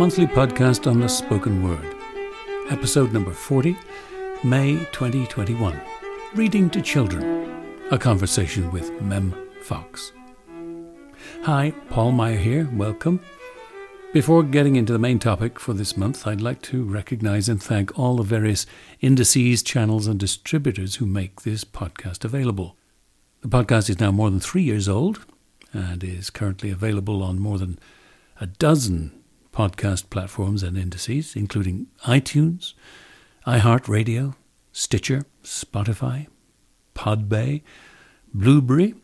Monthly podcast on the spoken word. Episode number 40, May 2021. Reading to Children, a conversation with Mem Fox. Hi, Paul Meyer here. Welcome. Before getting into the main topic for this month, I'd like to recognize and thank all the various indices, channels, and distributors who make this podcast available. The podcast is now more than three years old and is currently available on more than a dozen podcast platforms and indices, including iTunes, iHeartRadio, Stitcher, Spotify, Podbay, Blubrry,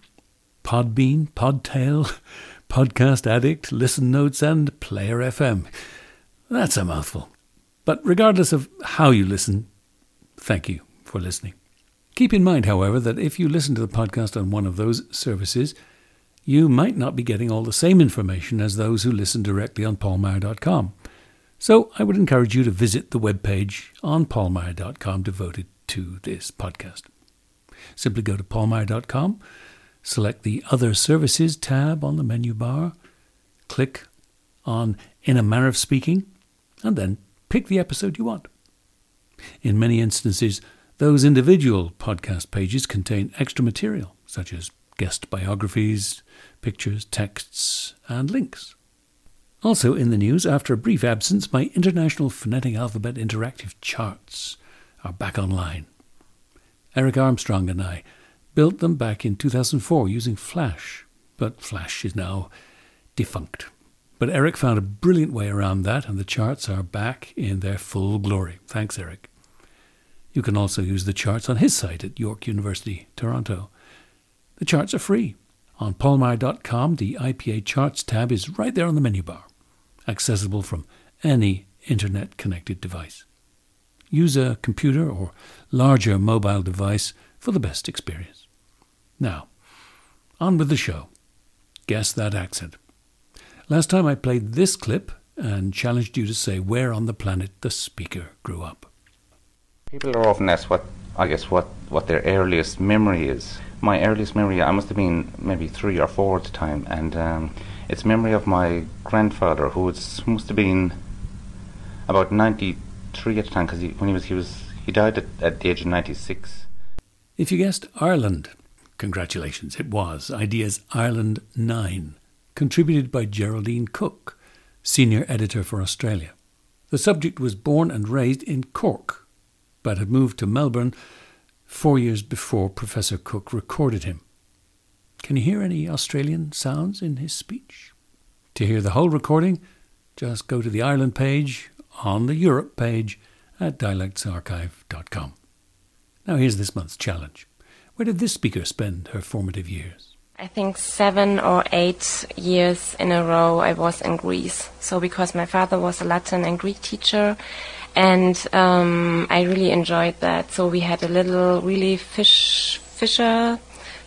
Podbean, Podtail, Podcast Addict, Listen Notes, and Player FM. That's a mouthful. But regardless of how you listen, thank you for listening. Keep in mind, however, that if you listen to the podcast on one of those services, you might not be getting all the same information as those who listen directly on paulmeyer.com. So I would encourage you to visit the webpage on paulmeyer.com devoted to this podcast. Simply go to paulmeyer.com, select the Other Services tab on the menu bar, click on In a Manner of Speaking, and then pick the episode you want. In many instances, those individual podcast pages contain extra material, such as guest biographies, pictures, texts, and links. Also in the news, after a brief absence, my International Phonetic Alphabet interactive charts are back online. Eric Armstrong and I built them back in 2004 using Flash, but Flash is now defunct. But Eric found a brilliant way around that, and the charts are back in their full glory. Thanks, Eric. You can also use the charts on his site at York University, Toronto. The charts are free. On paulmeyer.com, the IPA Charts tab is right there on the menu bar, accessible from any internet connected device. Use a computer or larger mobile device for the best experience. Now, on with the show. Guess that accent. Last time I played this clip and challenged you to say where on the planet the speaker grew up. People are often asked what, I guess, what, what their earliest memory is my earliest memory, I must have been maybe three or four at the time, and um, it's memory of my grandfather, who was, must have been about 93 at the time, because when he was, he was, he died at, at the age of 96. If you guessed Ireland, congratulations, it was Ideas Ireland 9, contributed by Geraldine Cook, senior editor for Australia. The subject was born and raised in Cork, but had moved to Melbourne four years before Professor Cook recorded him. Can you hear any Australian sounds in his speech? To hear the whole recording, just go to the Ireland page on the Europe page at dialectsarchive.com. Now here's this month's challenge. Where did this speaker spend her formative years? I think seven or eight years in a row I was in Greece. So because my father was a Latin and Greek teacher, and um, I really enjoyed that. So we had a little really fish fisher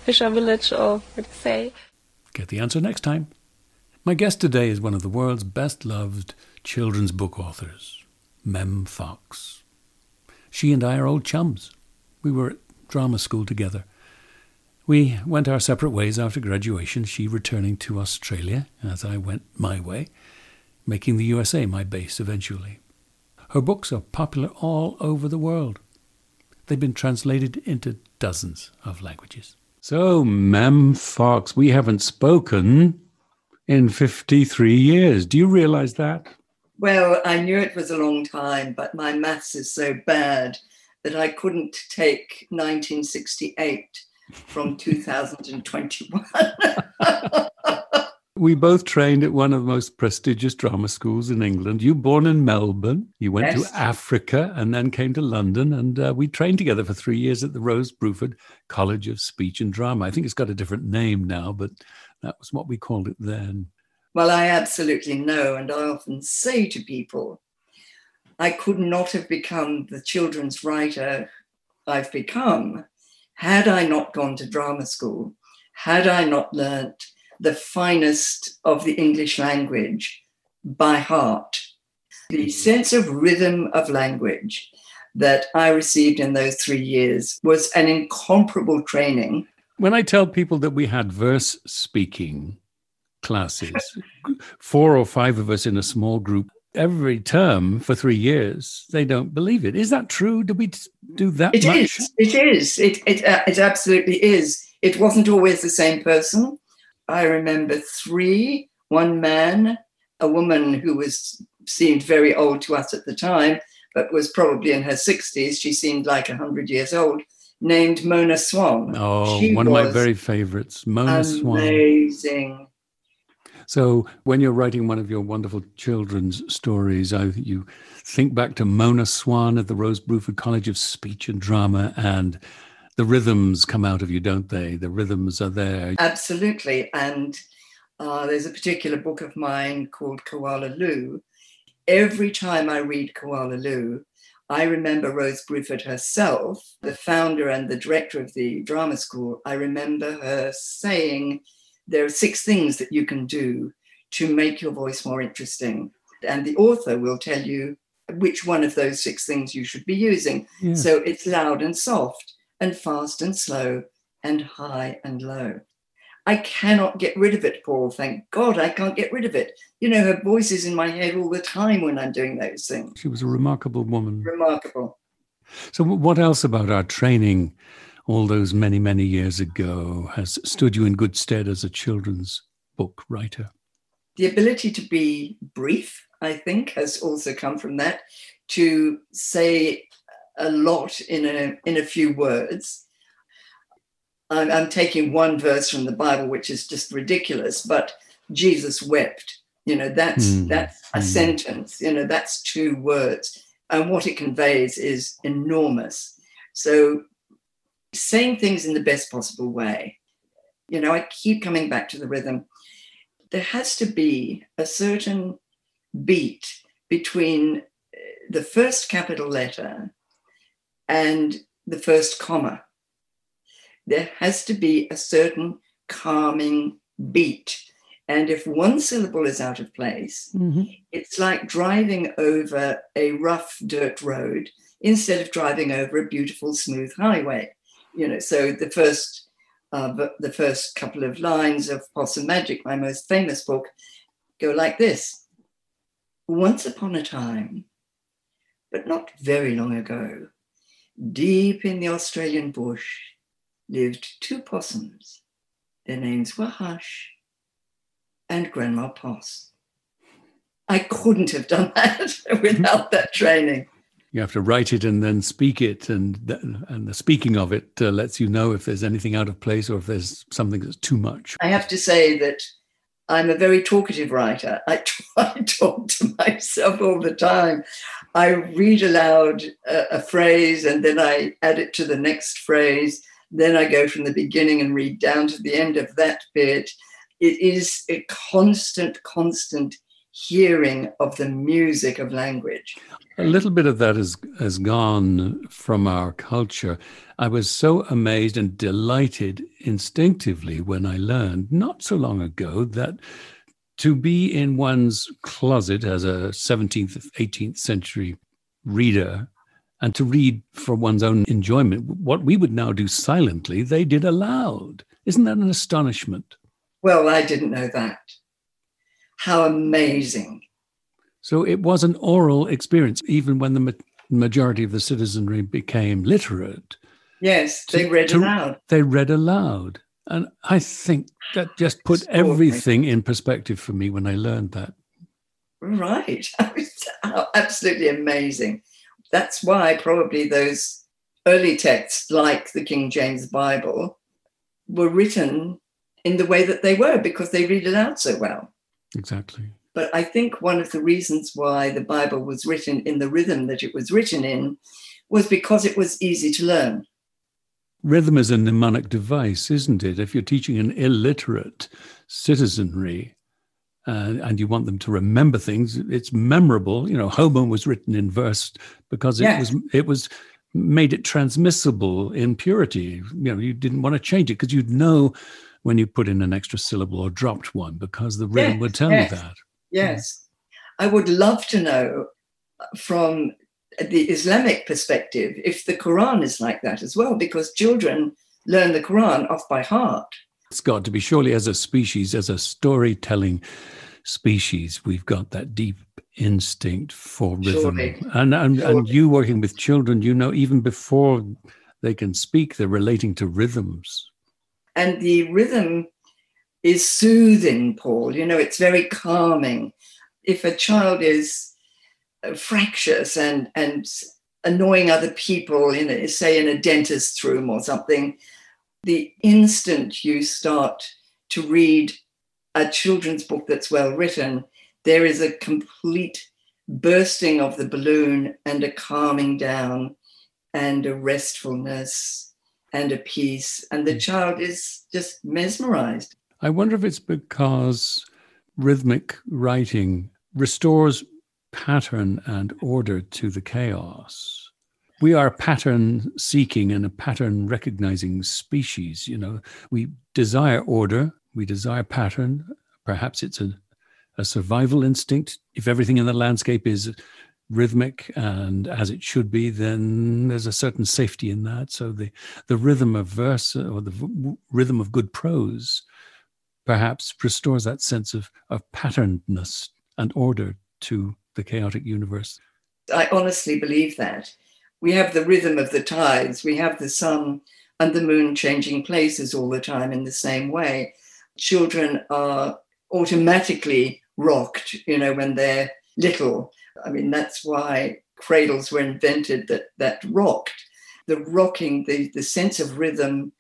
fisher village, or what to say. Get the answer next time. My guest today is one of the world's best loved children's book authors, Mem Fox. She and I are old chums. We were at drama school together. We went our separate ways after graduation, she returning to Australia as I went my way, making the USA my base eventually. Her books are popular all over the world. They've been translated into dozens of languages. So, Mem Fox, we haven't spoken in 53 years. Do you realize that? Well, I knew it was a long time, but my maths is so bad that I couldn't take 1968 from 2021. We both trained at one of the most prestigious drama schools in England. You born in Melbourne, you went yes. to Africa and then came to London, and uh, we trained together for three years at the Rose Bruford College of Speech and Drama. I think it's got a different name now, but that was what we called it then. Well, I absolutely know, and I often say to people, I could not have become the children's writer I've become had I not gone to drama school, had I not learnt the finest of the English language by heart. The sense of rhythm of language that I received in those three years was an incomparable training. When I tell people that we had verse speaking classes, four or five of us in a small group every term for three years. They don't believe it. Is that true? Did we do that It much? is. It is. It, it, uh, it absolutely is. It wasn't always the same person. I remember three one man, a woman who was seemed very old to us at the time, but was probably in her 60s. She seemed like 100 years old, named Mona Swann. Oh, She one of my very favorites, Mona Swann. Amazing. So when you're writing one of your wonderful children's stories, I, you think back to Mona Swann at the Rose Bruford College of Speech and Drama, and the rhythms come out of you, don't they? The rhythms are there. Absolutely. And uh, there's a particular book of mine called Koala Lou. Every time I read Koala Lou, I remember Rose Bruford herself, the founder and the director of the drama school. I remember her saying, There are six things that you can do to make your voice more interesting. And the author will tell you which one of those six things you should be using. Yeah. So it's loud and soft, and fast and slow, and high and low. I cannot get rid of it, Paul. Thank God I can't get rid of it. You know, her voice is in my head all the time when I'm doing those things. She was a remarkable woman. Remarkable. So, what else about our training all those many, many years ago has stood you in good stead as a children's book writer? The ability to be brief, I think, has also come from that. To say a lot in a in a few words. I'm, I'm taking one verse from the Bible, which is just ridiculous, but Jesus wept. You know, that's Hmm, that's a hmm. sentence. You know, that's two words, and what it conveys is enormous. So, saying things in the best possible way. You know, I keep coming back to the rhythm. There has to be a certain beat between the first capital letter and the first comma. There has to be a certain calming beat. And if one syllable is out of place, it's like driving over a rough dirt road instead of driving over a beautiful smooth highway. You know, so the first uh, the first couple of lines of Possum Magic, my most famous book, go like this. Once upon a time, but not very long ago, deep in the Australian bush lived two possums. Their names were Hush and Grandma Poss. I couldn't have done that without that training. You have to write it and then speak it, and th- and the speaking of it uh, lets you know if there's anything out of place or if there's something that's too much. I have to say that I'm a very talkative writer. I, talk to myself all the time. I read aloud a, a phrase and then I add it to the next phrase. Then I go from the beginning and read down to the end of that bit. It is a constant, constant hearing of the music of language. A little bit of that has has gone from our culture. I was so amazed and delighted instinctively when I learned not so long ago that to be in one's closet as a 17th, 18th century reader and to read for one's own enjoyment, what we would now do silently, they did aloud. Isn't that an astonishment? Well, I didn't know that. How amazing. So it was an oral experience, even when the ma- majority of the citizenry became literate. Yes, they To- read to- aloud. They read aloud. And I think that just put everything in perspective for me when I learned that. Right. Absolutely amazing. That's why probably those early texts, like the King James Bible, were written in the way that they were because they read it out so well. Exactly. But I think one of the reasons why the Bible was written in the rhythm that it was written in was because it was easy to learn. Rhythm is a mnemonic device, isn't it? If you're teaching an illiterate citizenry uh, and you want them to remember things, it's memorable. You know, Homer was written in verse because it was it was made it transmissible in purity. You know, you didn't want to change it because you'd know when you put in an extra syllable or dropped one because the rhythm Yes, would tell yes. you that. Yes. I would love to know uh, from the Islamic perspective if the Quran is like that as well, because children learn the Quran off by heart. It's got to be surely as a species, as a storytelling species, we've got that deep instinct for rhythm. Surely. And and, surely. and you working with children, you know, even before they can speak, they're relating to rhythms. And the rhythm is soothing, Paul. You know, it's very calming. If a child is uh, fractious and and annoying other people in a, say in a dentist's room or something, the instant you start to read a children's book that's well written, there is a complete bursting of the balloon and a calming down and a restfulness and a peace. And the hmm. child is just mesmerized. I wonder if it's because rhythmic writing restores pattern and order to the chaos. We are pattern seeking and a pattern recognizing species. You know, we desire order, we desire pattern. Perhaps it's a, a survival instinct. If everything in the landscape is rhythmic and as it should be, then there's a certain safety in that. So the, the rhythm of verse or the v- rhythm of good prose perhaps restores that sense of, of patternedness and order to the chaotic universe. I honestly believe that. We have the rhythm of the tides, we have the sun and the moon changing places all the time in the same way. Children are automatically rocked, you know, when they're little. I mean, that's why cradles were invented that, that rocked. The rocking, the, the sense of rhythm,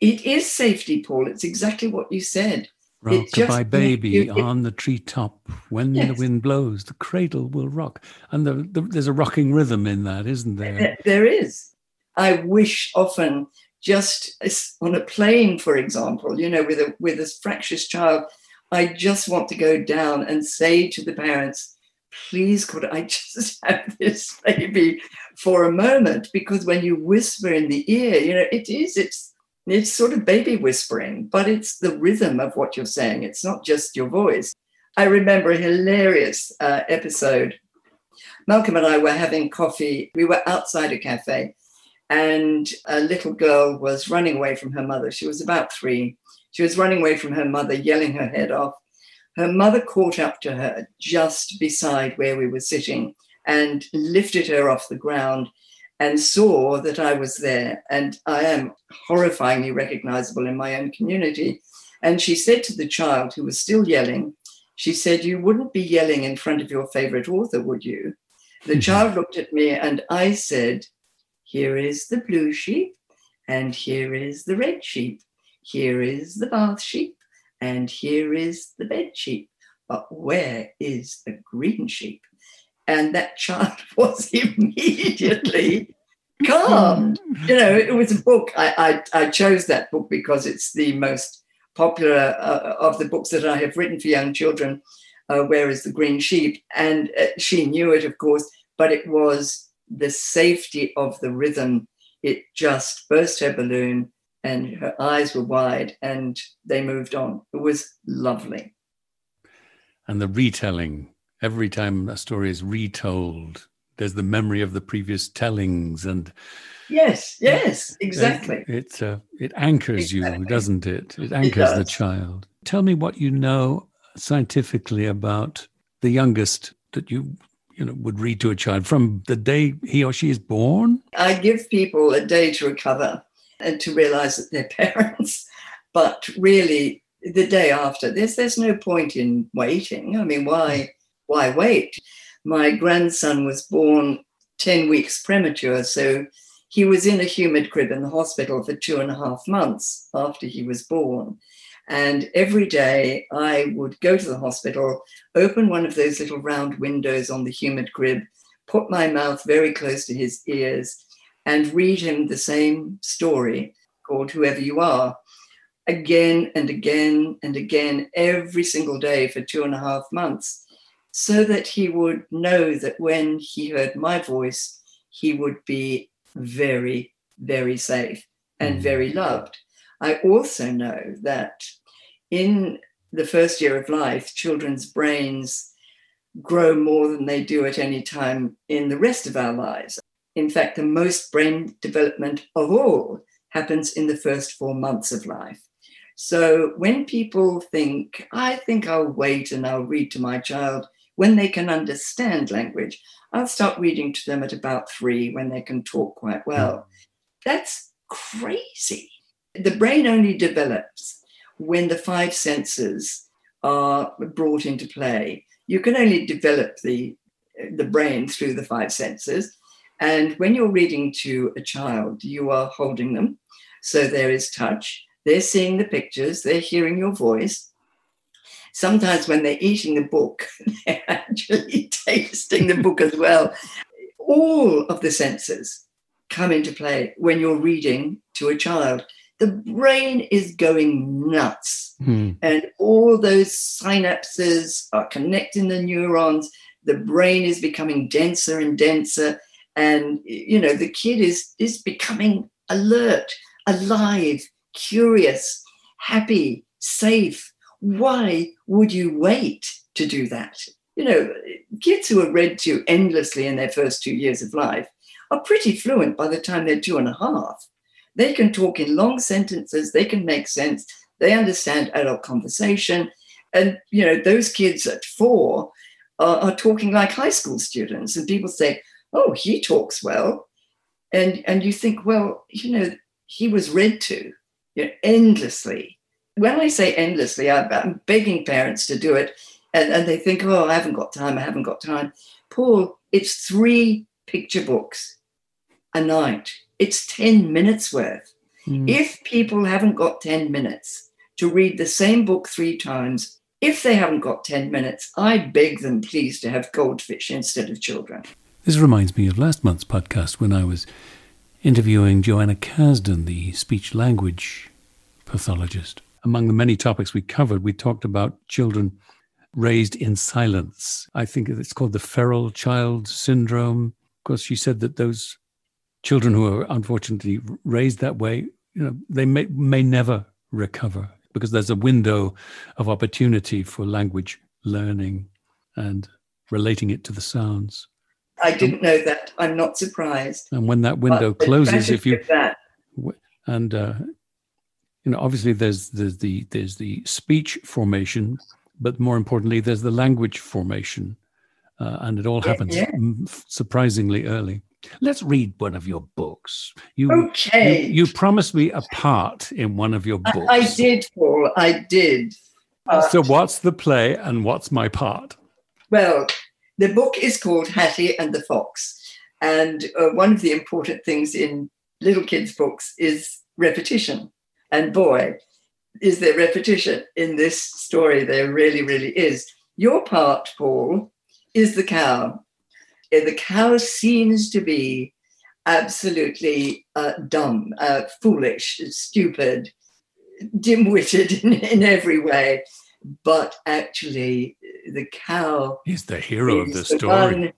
it is safety, Paul. It's exactly what you said. Rock-a-bye baby you, you, on the treetop. When yes. the wind blows, the cradle will rock. And the, the, there's a rocking rhythm in that, isn't there? There is. I wish often just on a plane, for example, you know, with a with a fractious child, I just want to go down and say to the parents, please could I just have this baby for a moment? Because when you whisper in the ear, you know, it is, it's it's sort of baby whispering, but it's the rhythm of what you're saying. It's not just your voice. I remember a hilarious uh, episode. Malcolm and I were having coffee. We were outside a cafe, and a little girl was running away from her mother. She was about three. She was running away from her mother, yelling her head off. Her mother caught up to her just beside where we were sitting and lifted her off the ground and saw that I was there. And I am horrifyingly recognizable in my own community. And she said to the child who was still yelling, she said, You wouldn't be yelling in front of your favorite author, would you? The mm-hmm. child looked at me and I said, Here is the blue sheep, and here is the red sheep. Here is the bath sheep, and here is the bed sheep. But where is the green sheep? and that child was immediately calmed. You know, it was a book. I, I, I chose that book because it's the most popular uh, of the books that I have written for young children. Uh, Where is the Green Sheep? And uh, she knew it, of course, but it was the safety of the rhythm. It just burst her balloon and her eyes were wide and they moved on. It was lovely. And the retelling. Every time a story is retold, there's the memory of the previous tellings and yes yes exactly. it uh, it anchors exactly. you doesn't it? It anchors it the child. Tell me what you know scientifically about the youngest that you you know would read to a child from the day he or she is born? I give people a day to recover and to realize that they're parents but really the day after there's there's no point in waiting i mean why why wait? My grandson was born 10 weeks premature, so he was in a humid crib in the hospital for two and a half months after he was born. And every day I would go to the hospital, open one of those little round windows on the humid crib, put my mouth very close to his ears, and read him the same story called Whoever You Are again and again and again every single day for two and a half months so that he would know that when he heard my voice, he would be very, very safe and mm. very loved. I also know that in the first year of life, children's brains grow more than they do at any time in the rest of our lives. In fact, the most brain development of all happens in the first four months of life. So when people think, I think I'll wait and I'll read to my child when they can understand language, I'll start reading to them at about three when they can talk quite well. That's crazy. The brain only develops when the five senses are brought into play. You can only develop the, the brain through the five senses. And when you're reading to a child, you are holding them. So there is touch. They're seeing the pictures, they're hearing your voice. Sometimes when they're eating the book, they're actually tasting the book as well. All of the senses come into play when you're reading to a child. The brain is going nuts, Hmm. and all those synapses are connecting the neurons. The brain is becoming denser and denser, and you know the kid is is becoming alert, alive, curious, happy, safe. Why would you wait to do that? You know, kids who are read to endlessly in their first two years of life are pretty fluent by the time they're two and a half. They can talk in long sentences, they can make sense, they understand adult conversation. And, you know, those kids at four are, are talking like high school students. And people say, oh, he talks well. And, and you think, well, you know, he was read to you know, endlessly. When I say endlessly, I'm begging parents to do it. And, and they think, oh, I haven't got time, I haven't got time. Paul, it's three picture books a night. It's 10 minutes worth. Hmm. If people haven't got 10 minutes to read the same book three times, if they haven't got 10 minutes, I beg them, please, to have goldfish instead of children. This reminds me of last month's podcast when I was interviewing Joanna Kasdan, the speech language pathologist. Among the many topics we covered, we talked about children raised in silence. I think it's called the feral child syndrome. Of course, she said that those children who are unfortunately raised that way, you know, they may, may never recover because there's a window of opportunity for language learning and relating it to the sounds. I didn't know that. I'm not surprised. And when that window But closes, if you and uh, you know, obviously there's there's the there's the speech formation, but more importantly, there's the language formation, uh, and it all happens yeah. mm, surprisingly early. Let's read one of your books. You okay. you, you promised me a part in one of your I- books. I did, Paul. I did. Uh, So what's the play and what's my part? Well, the book is called Hattie and the Fox. And uh, one of the important things in little kids' books is repetition. And boy, is there repetition in this story. There really, really is. Your part, Paul, is the cow. The cow seems to be absolutely uh, dumb, uh, foolish, stupid, dim witted in, in every way. But actually, the cow is the hero of the the story.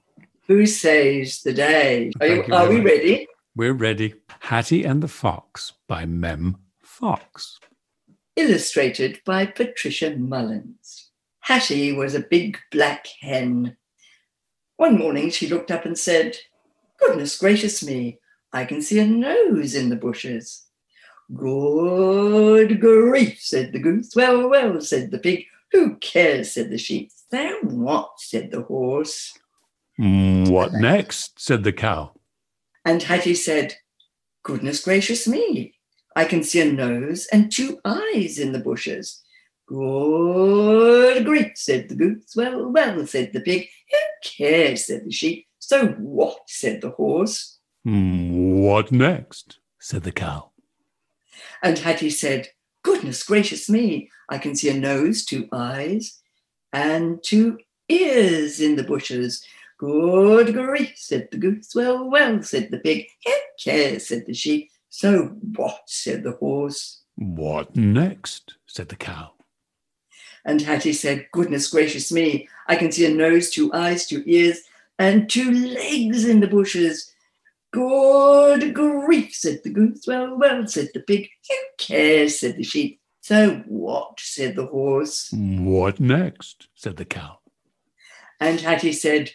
who saves the day. Are, you, you are we ready? We're ready. Hattie and the Fox by Mem Fox. Illustrated by Patricia Mullins. Hattie was a big black hen. One morning she looked up and said, Goodness gracious me, I can see a nose in the bushes. Good grief, said the goose. Well, well, said the pig. Who cares, said the sheep. So what, said the horse. "Mm, What next? said the cow. And Hattie said, Goodness gracious me, I can see a nose and two eyes in the bushes. Good grief, said the goose. Well, well, said the pig. Who cares, said the sheep. So what, said the horse. "Mm, What next? said the cow. And Hattie said, Goodness gracious me, I can see a nose, two eyes, and two ears in the bushes. Good grief, said the goose. Well, well, said the pig. Who cares, said the sheep. So what, said the horse. What next? said the cow. And Hattie said, Goodness gracious me, I can see a nose, two eyes, two ears, and two legs in the bushes. Good grief, said the goose. Well, well, said the pig. Who cares, said the sheep. So what, said the horse. What next? said the cow. And Hattie said,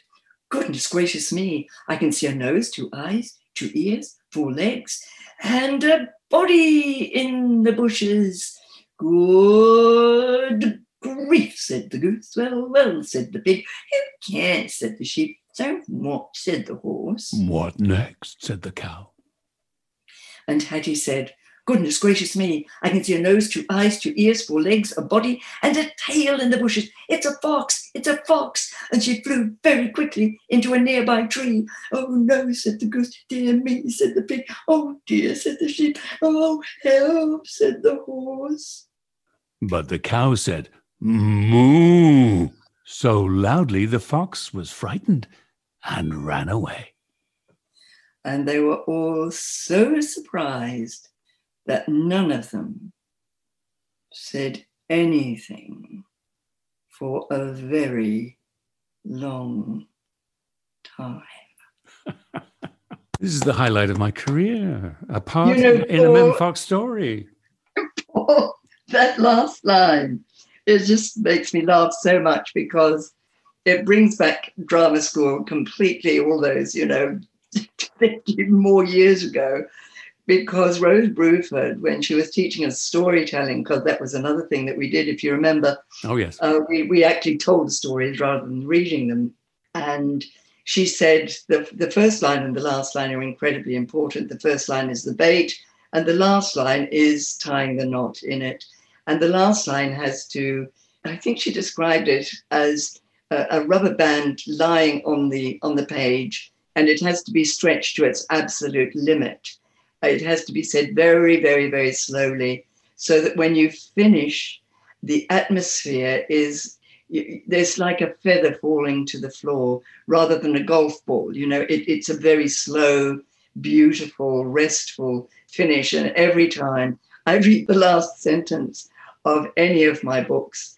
Goodness gracious me, I can see a nose, two eyes, two ears, four legs, and a body in the bushes. Good grief, said the goose. Well, well, said the pig. Who cares, said the sheep. So what, said the horse. What next, said the cow. And Hattie said, Goodness gracious me, I can see a nose, two eyes, two ears, four legs, a body, and a tail in the bushes. It's a fox, it's a fox. And she flew very quickly into a nearby tree. Oh no, said the goose. Dear me, said the pig. Oh dear, said the sheep. Oh, help, said the horse. But the cow said, Moo! So loudly the fox was frightened and ran away. And they were all so surprised that none of them said anything for a very long time. This is the highlight of my career. A part You know, in a Mem Fox story. Oh, that last line, it just makes me laugh so much because it brings back drama school completely, all those, you know, 50 more years ago. Because Rose Bruford, when she was teaching us storytelling, because that was another thing that we did, if you remember, Oh, yes. uh, we, we actually told stories rather than reading them. And she said the, the first line and the last line are incredibly important. The first line is the bait, and the last line is tying the knot in it. And the last line has to, I think she described it as a, a rubber band lying on the on the page, and it has to be stretched to its absolute limit. It has to be said very, very, very slowly, so that when you finish, the atmosphere is there's like a feather falling to the floor rather than a golf ball. You know, it, it's a very slow, beautiful, restful finish. And every time I read the last sentence of any of my books,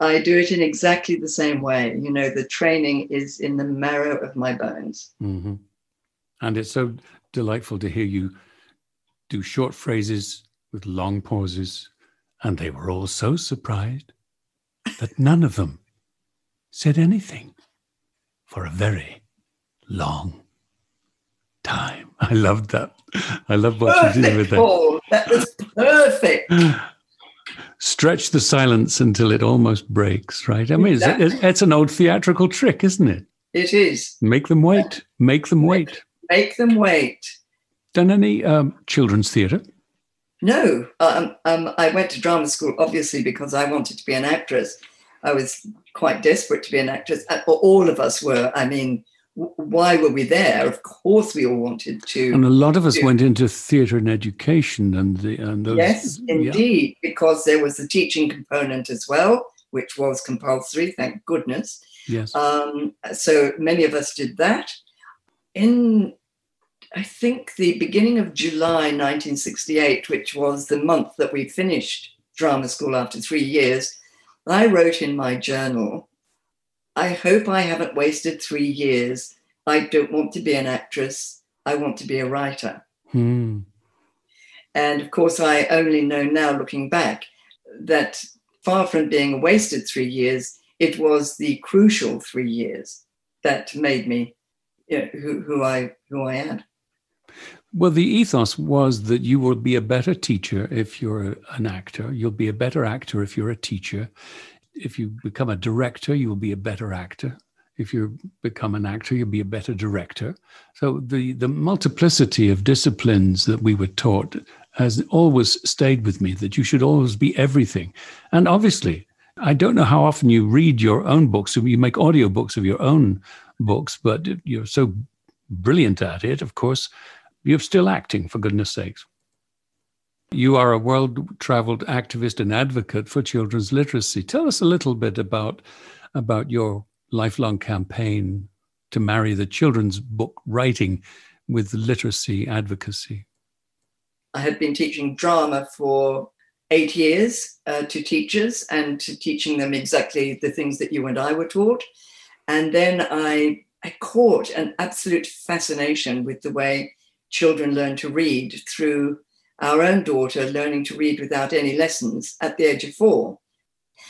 I do it in exactly the same way. You know, the training is in the marrow of my bones. hmm And it's so delightful to hear you do short phrases with long pauses. And they were all so surprised that none of them said anything for a very long time. I loved that. I love what you did with that. Paul. That was perfect. Stretch the silence until it almost breaks, right? I mean, it's, Exactly. it's, it's an old theatrical trick, isn't it? It is. Make them wait. Make them wait. Make them wait. Done any um, children's theatre? No, um, um, I went to drama school obviously because I wanted to be an actress. I was quite desperate to be an actress. Uh, All of us were. I mean, why were we there? Of course, we all wanted to. And a lot of us Yeah. went into theatre and education, and the and those. yes, yeah. indeed, because there was the teaching component as well, which was compulsory. Thank goodness. Yes. Um, so many of us did that. In, I think, the beginning of July 1968, which was the month that we finished drama school after three years, I wrote in my journal, I hope I haven't wasted three years. I don't want to be an actress. I want to be a writer. Hmm. And of course, I only know now, looking back, that far from being a wasted three years, it was the crucial three years that made me you know, who, who I who I am. Well, the ethos was that you will be a better teacher if you're an actor. You'll be a better actor if you're a teacher. If you become a director, you'll be a better actor. If you become an actor, you'll be a better director. So the the multiplicity of disciplines that we were taught has always stayed with me. That you should always be everything. And obviously, I don't know how often you read your own books, you make audiobooks of your own books, but you're so brilliant at it. Of course, you're still acting, for goodness sakes. You are a world traveled activist and advocate for children's literacy. Tell us a little bit about, about your lifelong campaign to marry the children's book writing with literacy advocacy. I had been teaching drama for eight years uh, to teachers and to teaching them exactly the things that you and I were taught. And then I, I caught an absolute fascination with the way children learn to read through our own daughter learning to read without any lessons at the age of four.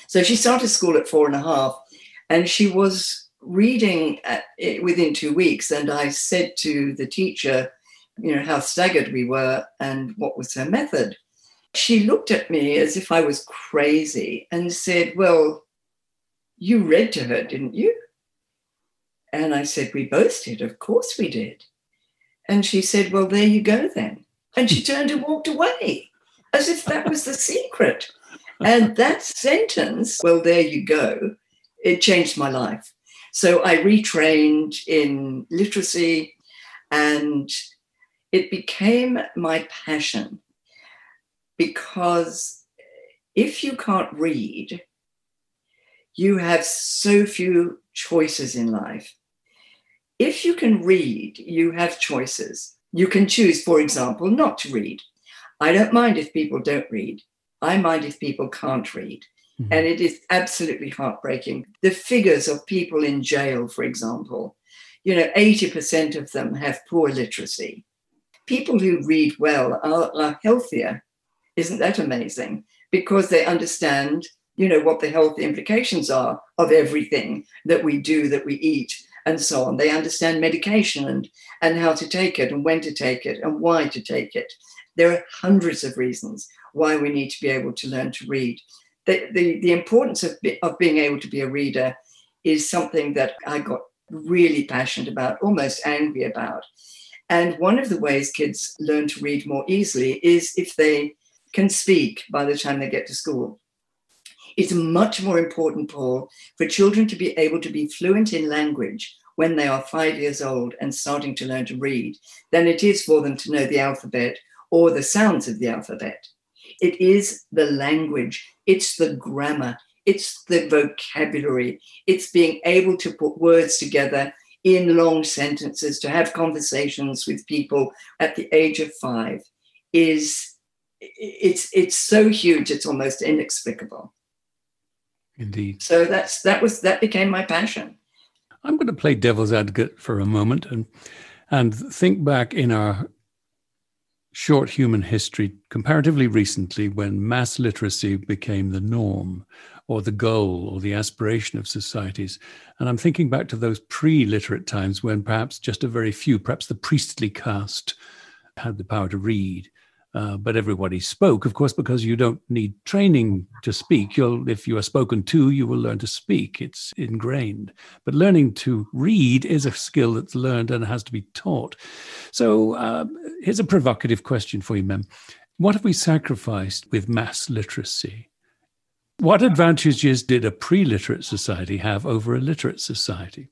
So she started school at four and a half, and she was reading uh, at, within two weeks. And I said to the teacher, you know, how staggered we were and what was her method. She looked at me as if I was crazy and said, Well, you read to her, didn't you? And I said, We both did. Of course we did. And she said, Well, there you go then. And she turned and walked away as if that was the secret. And that sentence, Well, there you go, it changed my life. So I retrained in literacy and it became my passion because if you can't read, you have so few choices in life. If you can read, you have choices. You can choose, for example, not to read. I don't mind if people don't read. I mind if people can't read. Mm-hmm. And it is absolutely heartbreaking. The figures of people in jail, for example, you know, 80% of them have poor literacy. People who read well are, are healthier. Isn't that amazing? Because they understand, you know, what the health implications are of everything that we do, that we eat, and so on. They understand medication and, and how to take it and when to take it and why to take it. There are hundreds of reasons why we need to be able to learn to read. The, the, the importance of, of being able to be a reader is something that I got really passionate about, almost angry about. And one of the ways kids learn to read more easily is if they can speak by the time they get to school. It's much more important, Paul, for children to be able to be fluent in language when they are five years old and starting to learn to read than it is for them to know the alphabet or the sounds of the alphabet. It is the language, it's the grammar, it's the vocabulary, it's being able to put words together in long sentences, to have conversations with people at the age of five is it's it's so huge it's almost inexplicable Indeed. So that's that was that became my passion. I'm going to play devil's advocate for a moment and and think back in our short human history comparatively recently when mass literacy became the norm or the goal or the aspiration of societies. And I'm thinking back to those pre literate times when perhaps just a very few, perhaps the priestly caste, had the power to read. Uh, but everybody spoke, of course, because you don't need training to speak. You'll, if you are spoken to, you will learn to speak. It's ingrained. But learning to read is a skill that's learned and has to be taught. So uh, here's a provocative question for you, Mem. What have we sacrificed with mass literacy? What advantages did a pre literate society have over a literate society?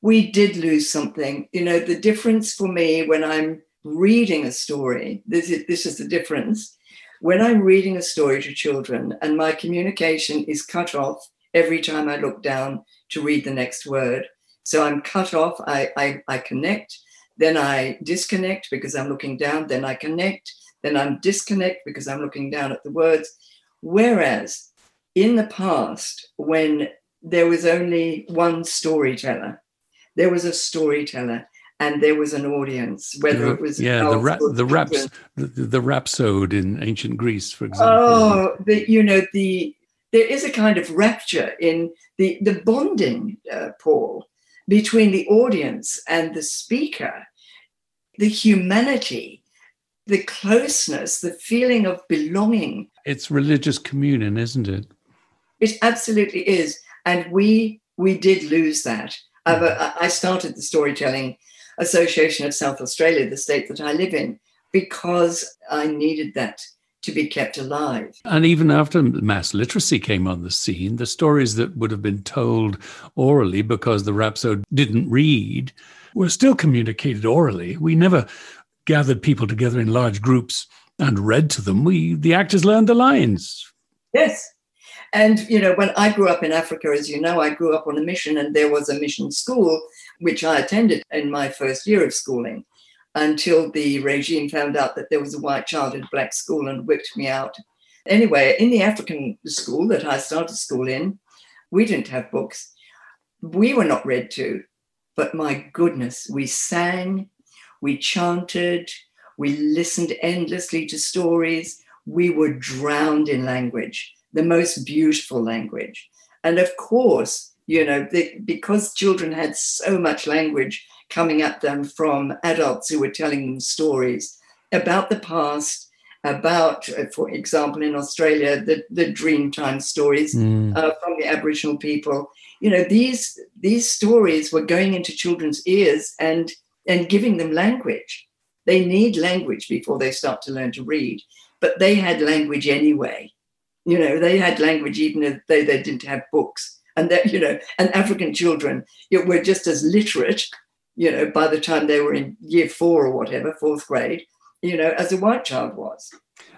We did lose something. You know, the difference for me when I'm reading a story, this is, this is the difference. When I'm reading a story to children and my communication is cut off every time I look down to read the next word. So I'm cut off, I, I, I connect, then I disconnect because I'm looking down, then I connect, then I'm disconnect because I'm looking down at the words. Whereas in the past, when there was only one storyteller, there was a storyteller and there was an audience, whether it was yeah the ra- the raps the, the rhapsode in ancient Greece, for example. Oh, the, you know the there is a kind of rapture in the the bonding, uh, Paul, between the audience and the speaker, the humanity, the closeness, the feeling of belonging. It's religious communion, isn't it? It absolutely is, and we we did lose that. Mm. I started the storytelling Association of South Australia, the state that I live in, because I needed that to be kept alive. And even after mass literacy came on the scene, the stories that would have been told orally because the rhapsode didn't read were still communicated orally. We never gathered people together in large groups and read to them. We the actors learned the lines. Yes. And you know, when I grew up in Africa, as you know, I grew up on a mission and there was a mission school which I attended in my first year of schooling until the regime found out that there was a white child in black school and whipped me out. Anyway, in the African school that I started school in, we didn't have books. We were not read to, but my goodness, we sang, we chanted, we listened endlessly to stories. We were drowned in language, the most beautiful language. And of course, you know, they, because children had so much language coming at them from adults who were telling them stories about the past about, uh, for example, in Australia, the, the Dreamtime stories mm. uh, from the Aboriginal people. You know, these these stories were going into children's ears and and giving them language. They need language before they start to learn to read, but they had language anyway. You know, they had language even though they, didn't have books. And that, you know, and African children were just as literate, you know, by the time they were in year four or whatever, fourth grade, you know, as a white child was.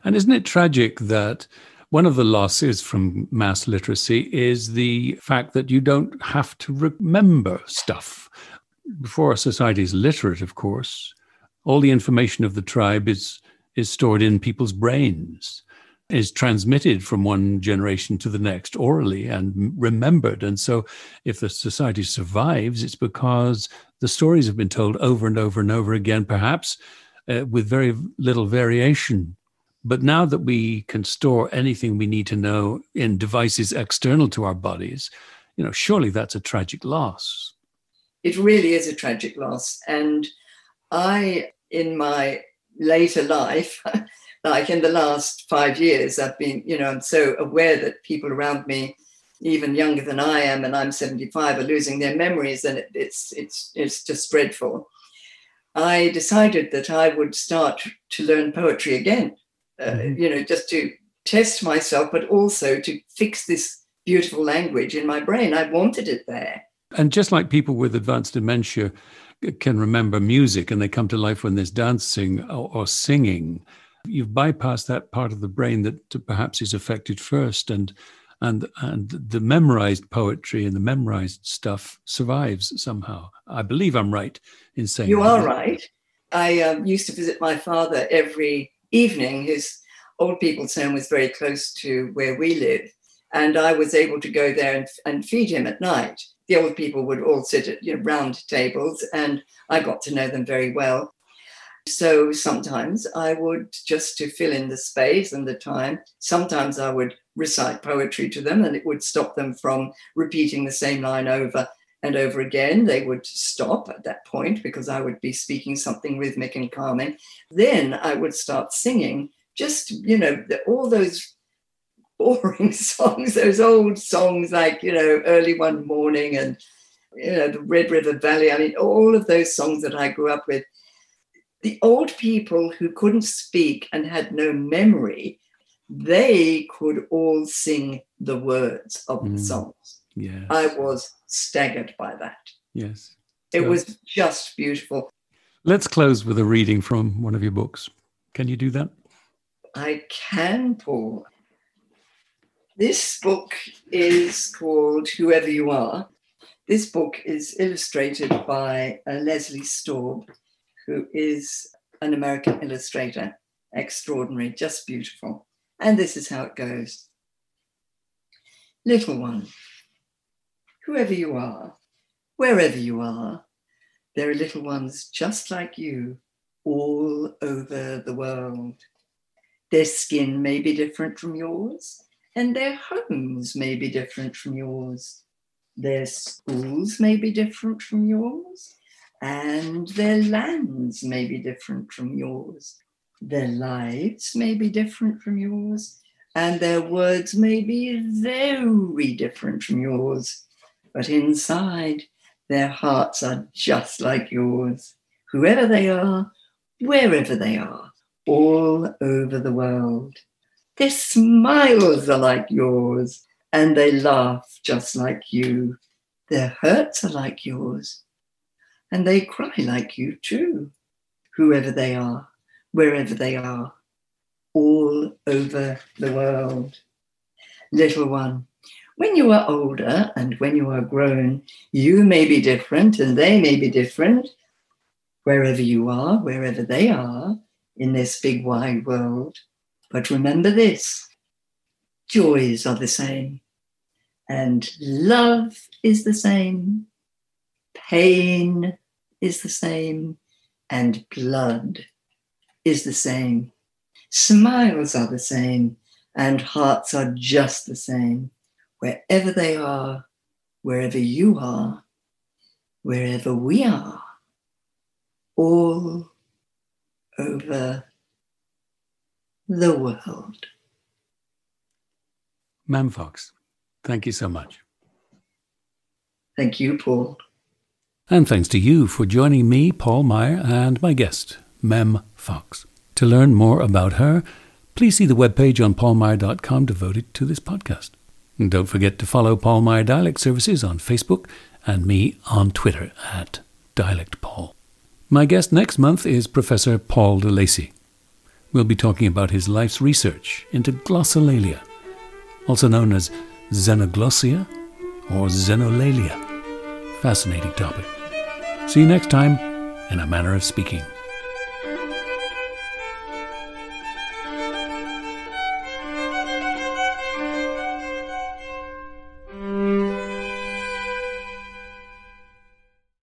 And isn't it tragic that one of the losses from mass literacy is the fact that you don't have to remember stuff. Before a society is literate, of course, all the information of the tribe is is stored in people's brains, is transmitted from one generation to the next orally and remembered. And so, if the society survives, it's because the stories have been told over and over and over again, perhaps uh, with very little variation. But now that we can store anything we need to know in devices external to our bodies, you know, surely that's a tragic loss. It really is a tragic loss. And I, in my later life, like in the last five years, I've been, you know, I'm so aware that people around me, even younger than I am, and I'm 75, are losing their memories, and it, it's it's it's just dreadful. I decided that I would start to learn poetry again, uh, mm-hmm. you know, just to test myself, but also to fix this beautiful language in my brain. I wanted it there. And just like people with advanced dementia can remember music and they come to life when there's dancing or, or singing, you've bypassed that part of the brain that perhaps is affected first. And and and the memorized poetry and the memorized stuff survives somehow. I believe I'm right in saying you that. are right. I um, used to visit my father every evening. His old people's home was very close to where we live, and I was able to go there and, and feed him at night. The old people would all sit at you know, round tables, and I got to know them very well. So sometimes I would just to fill in the space and the time. Sometimes I would recite poetry to them, and it would stop them from repeating the same line over and over again. They would stop at that point because I would be speaking something rhythmic and calming. Then I would start singing, just, you know, all those boring songs, those old songs like, you know, Early One Morning and, you know, the Red River Valley. I mean, all of those songs that I grew up with. The old people who couldn't speak and had no memory they could all sing the words of mm. the songs. Yes. I was staggered by that. Yes. It so, was just beautiful. Let's close with a reading from one of your books. Can you do that? I can, Paul. This book is called Whoever You Are. This book is illustrated by uh, Leslie Staub, who is an American illustrator. Extraordinary, just beautiful. And this is how it goes. Little one, whoever you are, wherever you are, there are little ones just like you all over the world. Their skin may be different from yours, and their homes may be different from yours. Their schools may be different from yours, and their lands may be different from yours. Their lives may be different from yours, and their words may be very different from yours. But inside, their hearts are just like yours, whoever they are, wherever they are, all over the world. Their smiles are like yours, and they laugh just like you. Their hurts are like yours, and they cry like you too, whoever they are wherever they are, all over the world. Little one, when you are older and when you are grown, you may be different and they may be different. Wherever you are, wherever they are in this big wide world. But remember this joys are the same, and love is the same, pain is the same, and blood is the same. Smiles are the same, and hearts are just the same. Wherever they are, wherever you are, wherever we are, all over the world. Mem Fox, thank you so much. Thank you, Paul. And thanks to you for joining me, Paul Meier, and my guest, Mem Fox. To learn more about her, please see the webpage on paulmeier.com devoted to this podcast. And don't forget to follow Paul Meier Dialect Services on Facebook and me on Twitter at DialectPaul. My guest next month is Professor Paul de Lacy. We'll be talking about his life's research into glossolalia, also known as xenoglossia or xenolalia. Fascinating topic. See you next time in A Manner of Speaking.